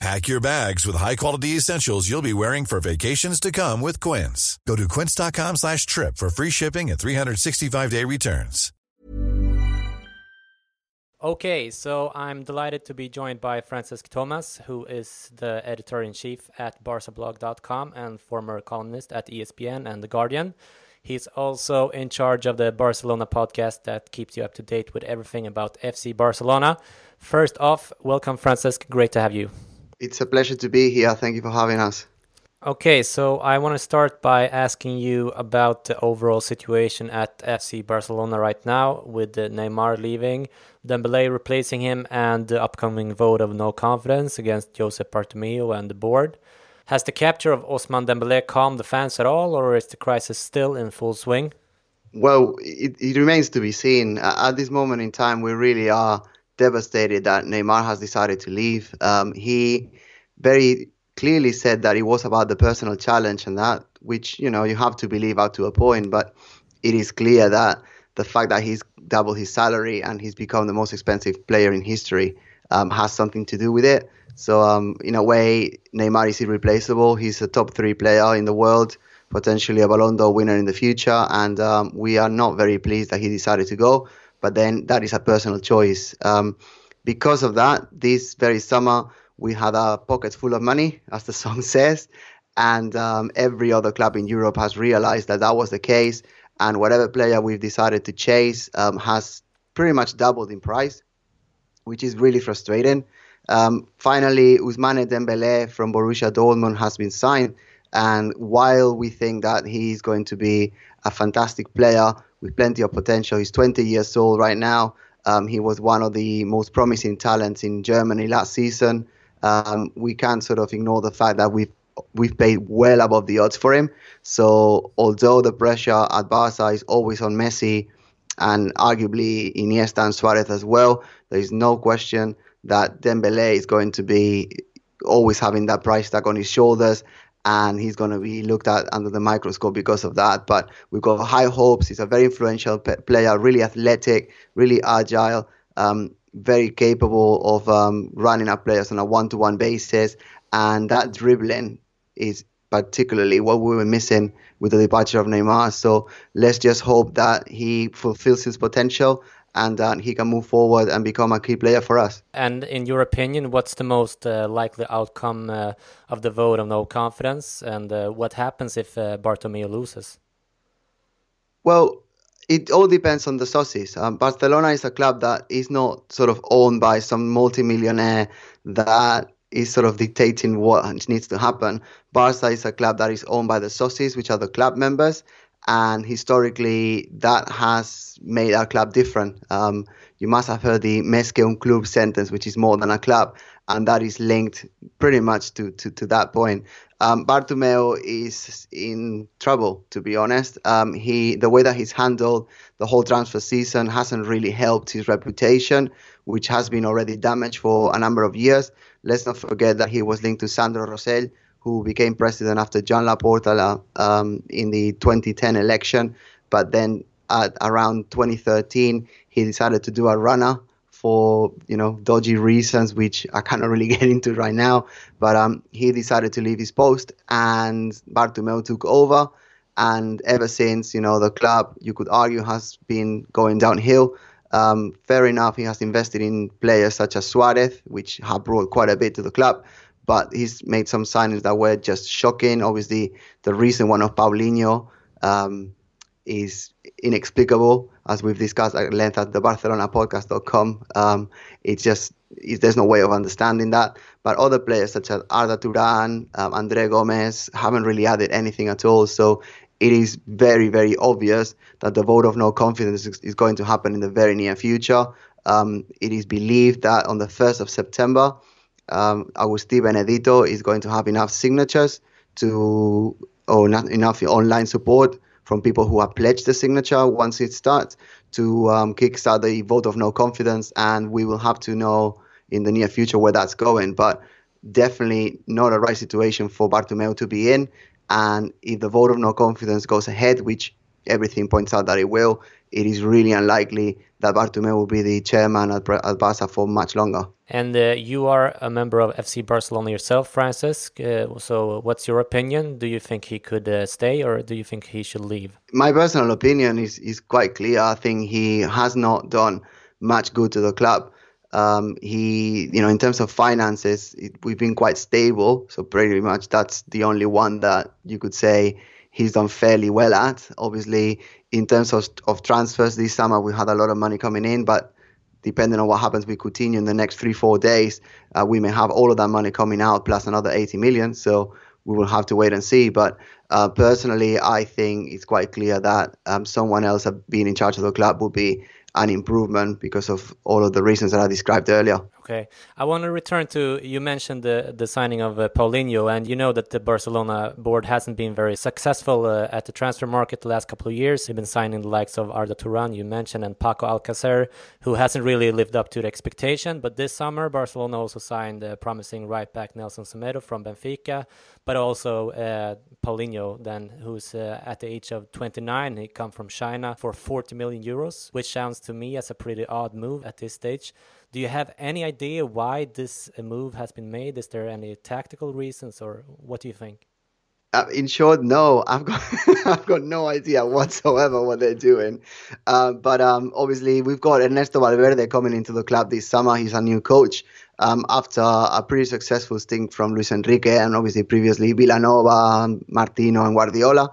Pack your bags with high-quality essentials you'll be wearing for vacations to come with Quince. Go to quince.com slash trip for free shipping and 365-day returns. Okay, so I'm delighted to be joined by Francesc Thomas, who is the editor-in-chief at barcablog.com and former columnist at ESPN and The Guardian. He's also in charge of the Barcelona podcast that keeps you up to date with everything about FC Barcelona. First off, welcome, Francesc. Great to have you. It's a pleasure to be here. Thank you for having us. Okay, so I want to start by asking you about the overall situation at FC Barcelona right now with Neymar leaving, Dembele replacing him, and the upcoming vote of no confidence against Josep Bartomeu and the board. Has the capture of Ousmane Dembele calmed the fans at all, or is the crisis still in full swing? Well, it, it remains to be seen. At this moment in time, we really are devastated that Neymar has decided to leave. Um, he very clearly said that it was about the personal challenge and that, which you know you have to believe out to a point. But it is clear that the fact that he's doubled his salary and he's become the most expensive player in history um, has something to do with it. So um, in a way, Neymar is irreplaceable. He's a top three player in the world, potentially a Ballon d'Or winner in the future, and um, we are not very pleased that he decided to go. But then that is a personal choice. Um, because of that, this very summer we had our pockets full of money, as the song says, and um, every other club in Europe has realized that that was the case. And whatever player we've decided to chase um, has pretty much doubled in price, which is really frustrating. Um, finally, Ousmane Dembele from Borussia Dortmund has been signed, and while we think that he's going to be a fantastic player with plenty of potential, he's 20 years old right now. Um, he was one of the most promising talents in Germany last season um, we can't sort of ignore the fact that we've we've paid well above the odds for him. So although the pressure at Barca is always on Messi and arguably Iniesta and Suarez as well, there is no question that Dembele is going to be always having that price tag on his shoulders and he's going to be looked at under the microscope because of that. But we've got high hopes. He's a very influential player, really athletic, really agile. Um, very capable of um, running up players on a one-to-one basis, and that dribbling is particularly what we were missing with the departure of Neymar. So let's just hope that he fulfills his potential and that he can move forward and become a key player for us. And in your opinion, what's the most uh, likely outcome uh, of the vote of no confidence, and uh, what happens if uh, Bartomeu loses? Well, it all depends on the sources. Um, Barcelona is a club that is not sort of owned by some multimillionaire that is sort of dictating what needs to happen. Barca is a club that is owned by the socios, which are the club members, and historically that has made our club different. Um, you must have heard the que un club sentence, which is more than a club, and that is linked pretty much to, to, to that point. Um, Bartomeu is in trouble, to be honest. Um, he, the way that he's handled the whole transfer season hasn't really helped his reputation, which has been already damaged for a number of years. Let's not forget that he was linked to Sandro Rosell, who became president after Joan Laporta um, in the 2010 election. But then at around 2013, he decided to do a runner for you know dodgy reasons, which I cannot really get into right now. But um, he decided to leave his post, and Bartomeu took over. And ever since, you know, the club you could argue has been going downhill. Um, fair enough, he has invested in players such as Suarez, which have brought quite a bit to the club. But he's made some signings that were just shocking. Obviously, the recent one of Paulinho, um, is inexplicable, as we've discussed at length at the BarcelonaPodcast.com. Um, it's just it, there's no way of understanding that. But other players such as Arda Turan, um, Andre Gomes haven't really added anything at all. So it is very, very obvious that the vote of no confidence is, is going to happen in the very near future. Um, it is believed that on the 1st of September, um, Agustí Benedito is going to have enough signatures to, or not enough online support from people who have pledged the signature once it starts to um, kickstart the vote of no confidence. And we will have to know in the near future where that's going. But definitely not a right situation for Bartomeu to be in. And if the vote of no confidence goes ahead, which everything points out that it will, it is really unlikely that Bartomeu will be the chairman at, at Barca for much longer. And uh, you are a member of FC Barcelona yourself, Francis. Uh, so, what's your opinion? Do you think he could uh, stay, or do you think he should leave? My personal opinion is is quite clear. I think he has not done much good to the club. Um, he, you know, in terms of finances, it, we've been quite stable. So pretty much that's the only one that you could say he's done fairly well at. Obviously, in terms of, of transfers this summer, we had a lot of money coming in, but depending on what happens with Coutinho in the next three, four days, uh, we may have all of that money coming out plus another 80 million. So we will have to wait and see. But uh, personally, I think it's quite clear that um, someone else being in charge of the club would be an improvement because of all of the reasons that I described earlier. Okay, I want to return to you mentioned the the signing of uh, Paulinho, and you know that the Barcelona board hasn't been very successful uh, at the transfer market the last couple of years. They've been signing the likes of Arda Turan, you mentioned, and Paco Alcacer, who hasn't really lived up to the expectation. But this summer, Barcelona also signed uh, promising right back Nelson Semedo from Benfica, but also uh, Paulinho, then who's uh, at the age of 29, he come from China for 40 million euros, which sounds to me as a pretty odd move at this stage. Do you have any idea why this uh, move has been made? Is there any tactical reasons, or what do you think? Uh, in short, no. I've got I've got no idea whatsoever what they're doing. Uh, but um, obviously, we've got Ernesto Valverde coming into the club this summer. He's a new coach um, after a pretty successful stint from Luis Enrique and obviously previously Vilanova, Martino, and Guardiola.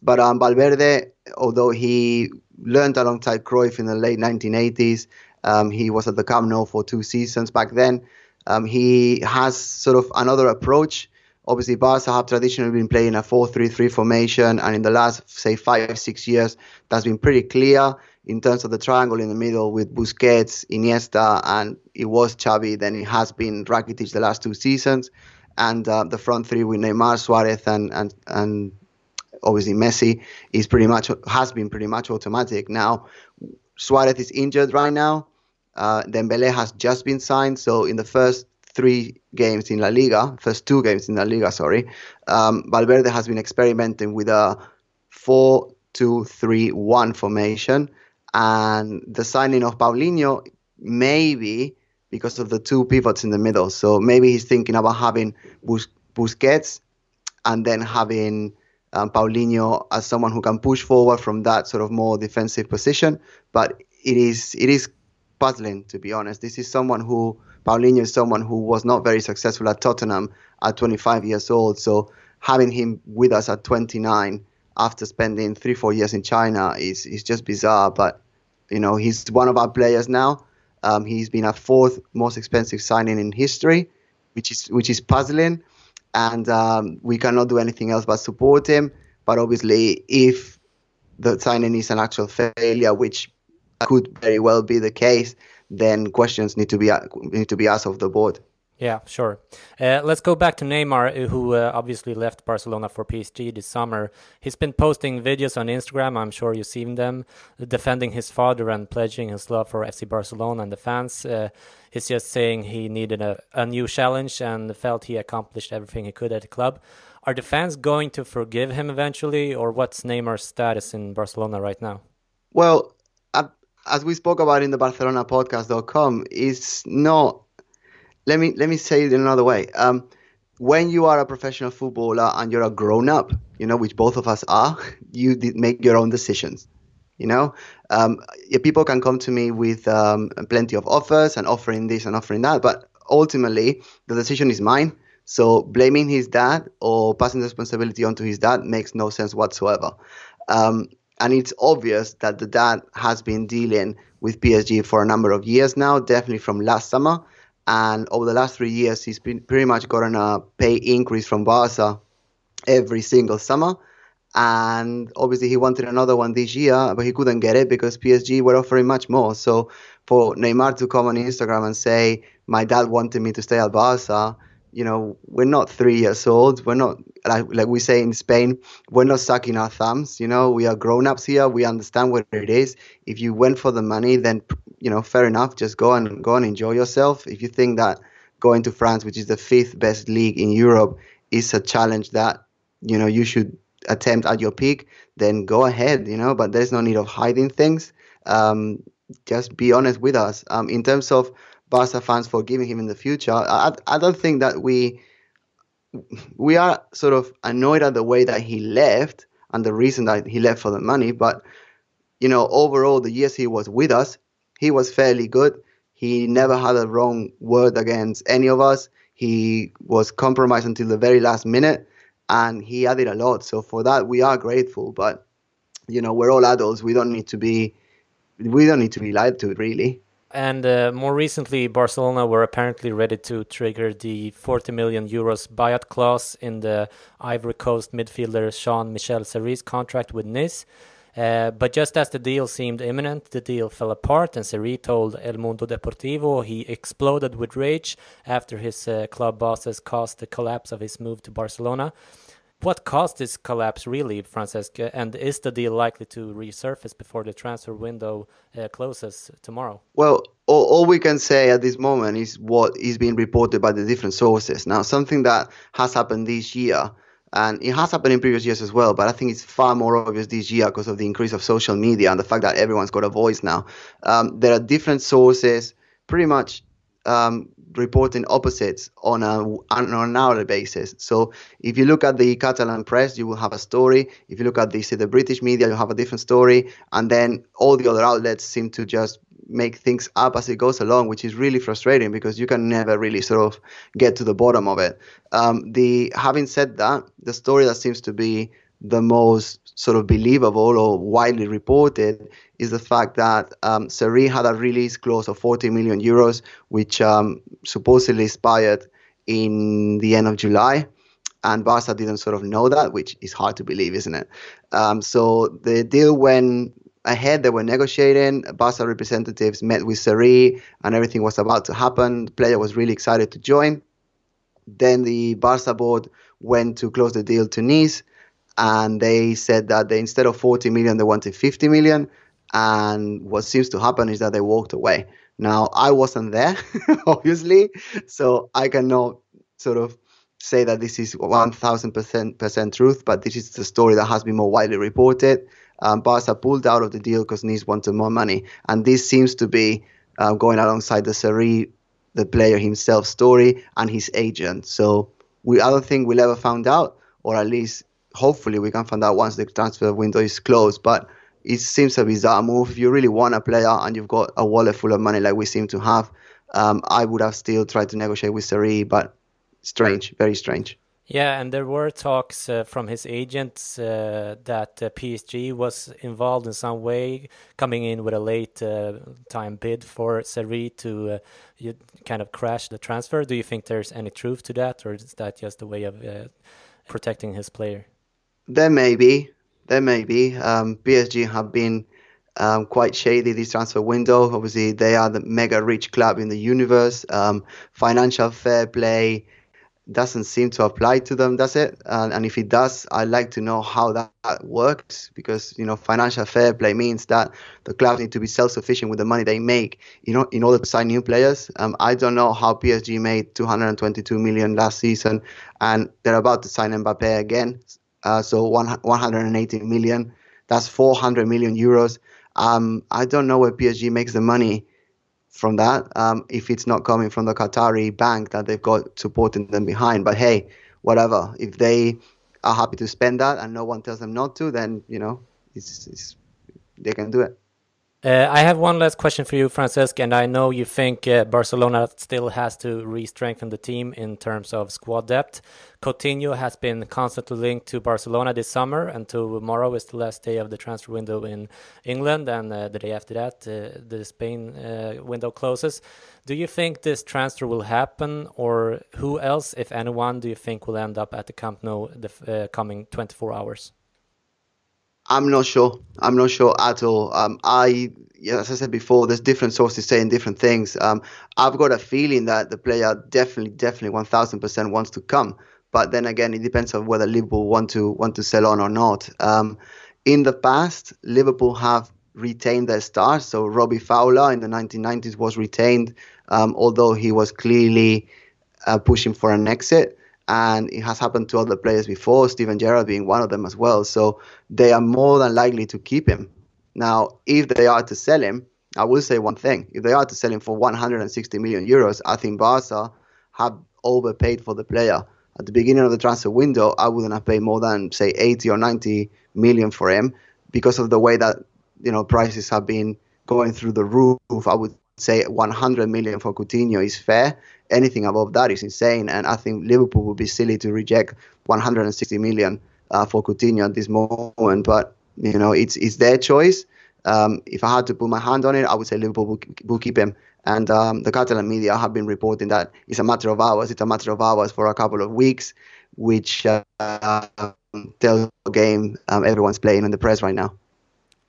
But um, Valverde, although he learned alongside Cruyff in the late 1980s, um, he was at the Camp Nou for two seasons back then. Um, he has sort of another approach. Obviously, Barca have traditionally been playing a 4-3-3 formation, and in the last, say, five, six years, that's been pretty clear in terms of the triangle in the middle with Busquets, Iniesta, and it was Xavi. Then it has been Rakitic the last two seasons, and uh, the front three with Neymar, Suarez, and and and obviously Messi is pretty much has been pretty much automatic. Now Suarez is injured right now. Uh, Dembele has just been signed, so in the first three games in La Liga, first two games in La Liga, sorry, um, Valverde has been experimenting with a 4 2 3 1 formation. And the signing of Paulinho, maybe because of the two pivots in the middle. So maybe he's thinking about having Bus- Busquets and then having um, Paulinho as someone who can push forward from that sort of more defensive position. But it is it is puzzling, to be honest. This is someone who, Paulinho is someone who was not very successful at Tottenham at 25 years old. So having him with us at 29 after spending three, four years in China is, is just bizarre. But, you know, he's one of our players now. Um, he's been our fourth most expensive signing in history, which is which is puzzling, and um, we cannot do anything else but support him. But obviously, if the signing is an actual failure, which could very well be the case, then questions need to be need to be asked of the board. Yeah, sure. Uh, let's go back to Neymar, who uh, obviously left Barcelona for PSG this summer. He's been posting videos on Instagram, I'm sure you've seen them, defending his father and pledging his love for FC Barcelona and the fans. Uh, he's just saying he needed a, a new challenge and felt he accomplished everything he could at the club. Are the fans going to forgive him eventually, or what's Neymar's status in Barcelona right now? Well, as we spoke about in the Barcelona podcast.com, is not. Let me let me say it in another way. Um, when you are a professional footballer and you're a grown up, you know, which both of us are, you make your own decisions. You know, um, people can come to me with um, plenty of offers and offering this and offering that, but ultimately the decision is mine. So blaming his dad or passing the responsibility onto his dad makes no sense whatsoever. Um, and it's obvious that the dad has been dealing with PSG for a number of years now, definitely from last summer. And over the last three years, he's been pretty much gotten a pay increase from Barca every single summer. And obviously, he wanted another one this year, but he couldn't get it because PSG were offering much more. So for Neymar to come on Instagram and say, "My dad wanted me to stay at Barca," you know, we're not three years old. We're not like like we say in Spain, we're not sucking our thumbs. You know, we are grown ups here. We understand what it is. If you went for the money, then you know, fair enough. Just go and go and enjoy yourself. If you think that going to France, which is the fifth best league in Europe, is a challenge that you know you should attempt at your peak, then go ahead. You know, but there's no need of hiding things. Um, just be honest with us. Um, in terms of Barca fans forgiving him in the future. I, I don't think that we we are sort of annoyed at the way that he left and the reason that he left for the money. But you know, overall, the years he was with us, he was fairly good. He never had a wrong word against any of us. He was compromised until the very last minute, and he added a lot. So for that, we are grateful. But you know, we're all adults. We don't need to be we don't need to be lied to, really. And uh, more recently, Barcelona were apparently ready to trigger the 40 million euros buyout clause in the Ivory Coast midfielder Jean Michel Séri's contract with Nice. Uh, but just as the deal seemed imminent, the deal fell apart, and Séri told El Mundo Deportivo he exploded with rage after his uh, club bosses caused the collapse of his move to Barcelona. What caused this collapse, really, Francesca? And is the deal likely to resurface before the transfer window uh, closes tomorrow? Well, all, all, we can say at this moment is what is being reported by the different sources. Now, something that has happened this year, and it has happened in previous years as well, but I think it's far more obvious this year because of the increase of social media and the fact that everyone's got a voice now. Um, there are different sources, pretty much um, reporting opposites on a on an hourly basis. So if you look at the Catalan press, you will have a story. If you look at the say, the British media, you have a different story, and then all the other outlets seem to just make things up as it goes along, which is really frustrating because you can never really sort of get to the bottom of it. Um, the having said that, the story that seems to be the most sort of believable or widely reported is the fact that um, Séri had a release clause of 40 million euros, which um, supposedly expired in the end of July. And Barca didn't sort of know that, which is hard to believe, isn't it? Um, so the deal went ahead. They were negotiating. Barca representatives met with Séri, and everything was about to happen. The player was really excited to join. Then the Barca board went to close the deal to Nice and they said that they instead of 40 million they wanted 50 million. And what seems to happen is that they walked away. Now i wasn't there obviously so i cannot sort of say that this is 1000% truth but this is the story that has been more widely reported. Um, barca pulled out of the deal because nice wanted more money. And this seems to be uh, going alongside the Séri, the player himself story and his agent. So we i don't think we'll ever found out or at least hopefully we can find out once the transfer window is closed. But it seems a bizarre move. If you really want a player and you've got a wallet full of money like we seem to have, um, I would have still tried to negotiate with Séri, but strange, very strange. Yeah, and there were talks uh, from his agents uh, that uh, PSG was involved in some way, coming in with a late uh, time bid for Séri to uh, kind of crash the transfer. Do you think there's any truth to that, or is that just a way of uh, protecting his player? There may be. There may be. Um, PSG have been um, quite shady this transfer window. Obviously, they are the mega rich club in the universe. Um, financial fair play doesn't seem to apply to them, does it? And, and if it does, I'd like to know how that, that works because you know financial fair play means that the clubs need to be self-sufficient with the money they make, you know, in order to sign new players. Um, I don't know how PSG made 222 million last season, and they're about to sign Mbappe again. Uh, so one, 180 million. That's 400 million euros. Um, I don't know where PSG makes the money from that um, if it's not coming from the Qatari bank that they've got supporting them behind. But hey, whatever. If they are happy to spend that and no one tells them not to, then you know it's, it's, they can do it. Uh, I have one last question for you, Francesc, and I know you think uh, Barcelona still has to re-strengthen the team in terms of squad depth. Coutinho has been constantly linked to Barcelona this summer, and tomorrow is the last day of the transfer window in England, and uh, the day after that, uh, the Spain uh, window closes. Do you think this transfer will happen, or who else, if anyone, do you think will end up at the Camp Nou the uh, coming 24 hours? I'm not sure. I'm not sure at all. Um, I, yeah, as I said before, there's different sources saying different things. Um, I've got a feeling that the player definitely, definitely, 1,000% wants to come. But then again, it depends on whether Liverpool want to want to sell on or not. Um, in the past, Liverpool have retained their stars. So Robbie Fowler in the 1990s was retained, um, although he was clearly uh, pushing for an exit and it has happened to other players before, Steven Gerrard being one of them as well. So they are more than likely to keep him. Now, if they are to sell him, I will say one thing: if they are to sell him for 160 million euros, I think Barca have overpaid for the player. At the beginning of the transfer window, I wouldn't have paid more than say 80 or 90 million for him because of the way that you know prices have been going through the roof. I would say 100 million for Coutinho is fair. Anything above that is insane, and I think Liverpool would be silly to reject 160 million uh, for Coutinho at this moment. But you know, it's it's their choice. Um, if I had to put my hand on it, I would say Liverpool will, will keep him. And um, the Catalan media have been reporting that it's a matter of hours. It's a matter of hours for a couple of weeks, which uh, tells the game um, everyone's playing in the press right now.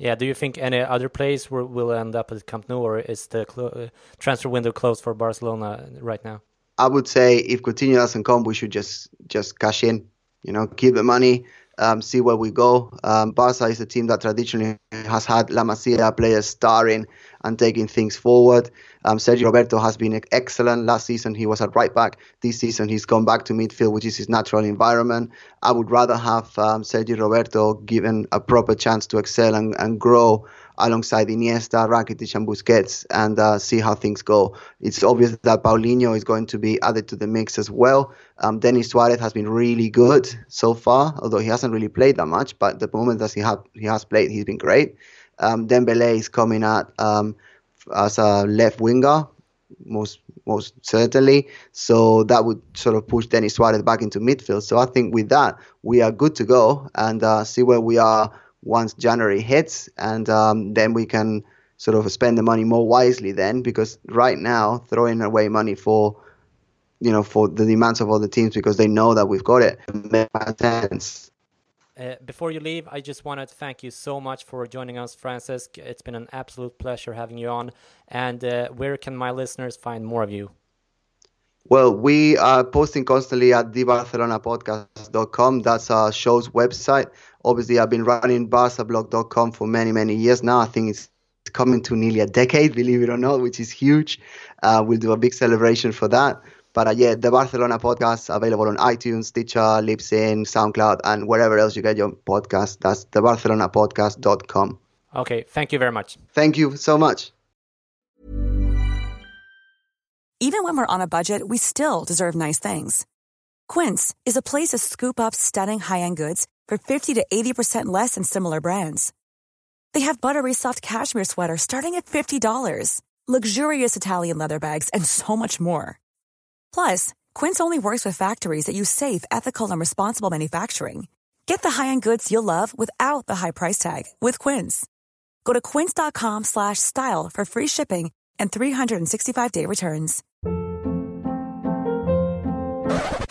Yeah, do you think any other players will, will end up at Camp Nou, or is the uh, transfer window closed for Barcelona right now? I would say if Coutinho doesn't come, we should just just cash in. You know, keep the money, um, see where we go. Um, Barca is a team that traditionally has had La Masia players starring and taking things forward. Um, Sergio Roberto has been excellent. Last season he was at right back. This season he's gone back to midfield, which is his natural environment. I would rather have um, Sergio Roberto given a proper chance to excel and, and grow alongside Iniesta, Rakitic, and Busquets, and uh, see how things go. It's obvious that Paulinho is going to be added to the mix as well. Um, Denis Suarez has been really good so far, although he hasn't really played that much. But the moment that he, ha- he has played, he's been great. Um, Dembele is coming at um, as a left winger, most most certainly. So that would sort of push Denis Suarez back into midfield. So I think with that we are good to go and uh, see where we are once January hits, and um, then we can sort of spend the money more wisely. Then because right now throwing away money for you know for the demands of other teams because they know that we've got it makes sense. Uh, before you leave, I just wanted to thank you so much for joining us, Francesc. It's been an absolute pleasure having you on. And uh, where can my listeners find more of you? Well, we are posting constantly at thebarcelonapodcast.com. That's our show's website. Obviously, I've been running barcablog.com for many, many years now. I think it's coming to nearly a decade, believe it or not, which is huge. Uh, we'll do a big celebration for that. But uh, yeah, the Barcelona podcast available on iTunes, Stitcher, Libsyn, SoundCloud, and wherever else you get your podcast. That's the barcelonapodcast.com. Okay, thank you very much. Thank you so much. Even when we're on a budget, we still deserve nice things. Quince is a place to scoop up stunning high-end goods for 50 to 80% less than similar brands. They have buttery soft cashmere sweaters starting at $50, luxurious Italian leather bags, and so much more. Plus, Quince only works with factories that use safe, ethical, and responsible manufacturing. Get the high-end goods you'll love without the high price tag with Quince. Go to quince.com/style for free shipping and 365-day returns.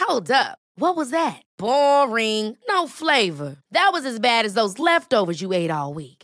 Hold up. What was that? Boring. No flavor. That was as bad as those leftovers you ate all week.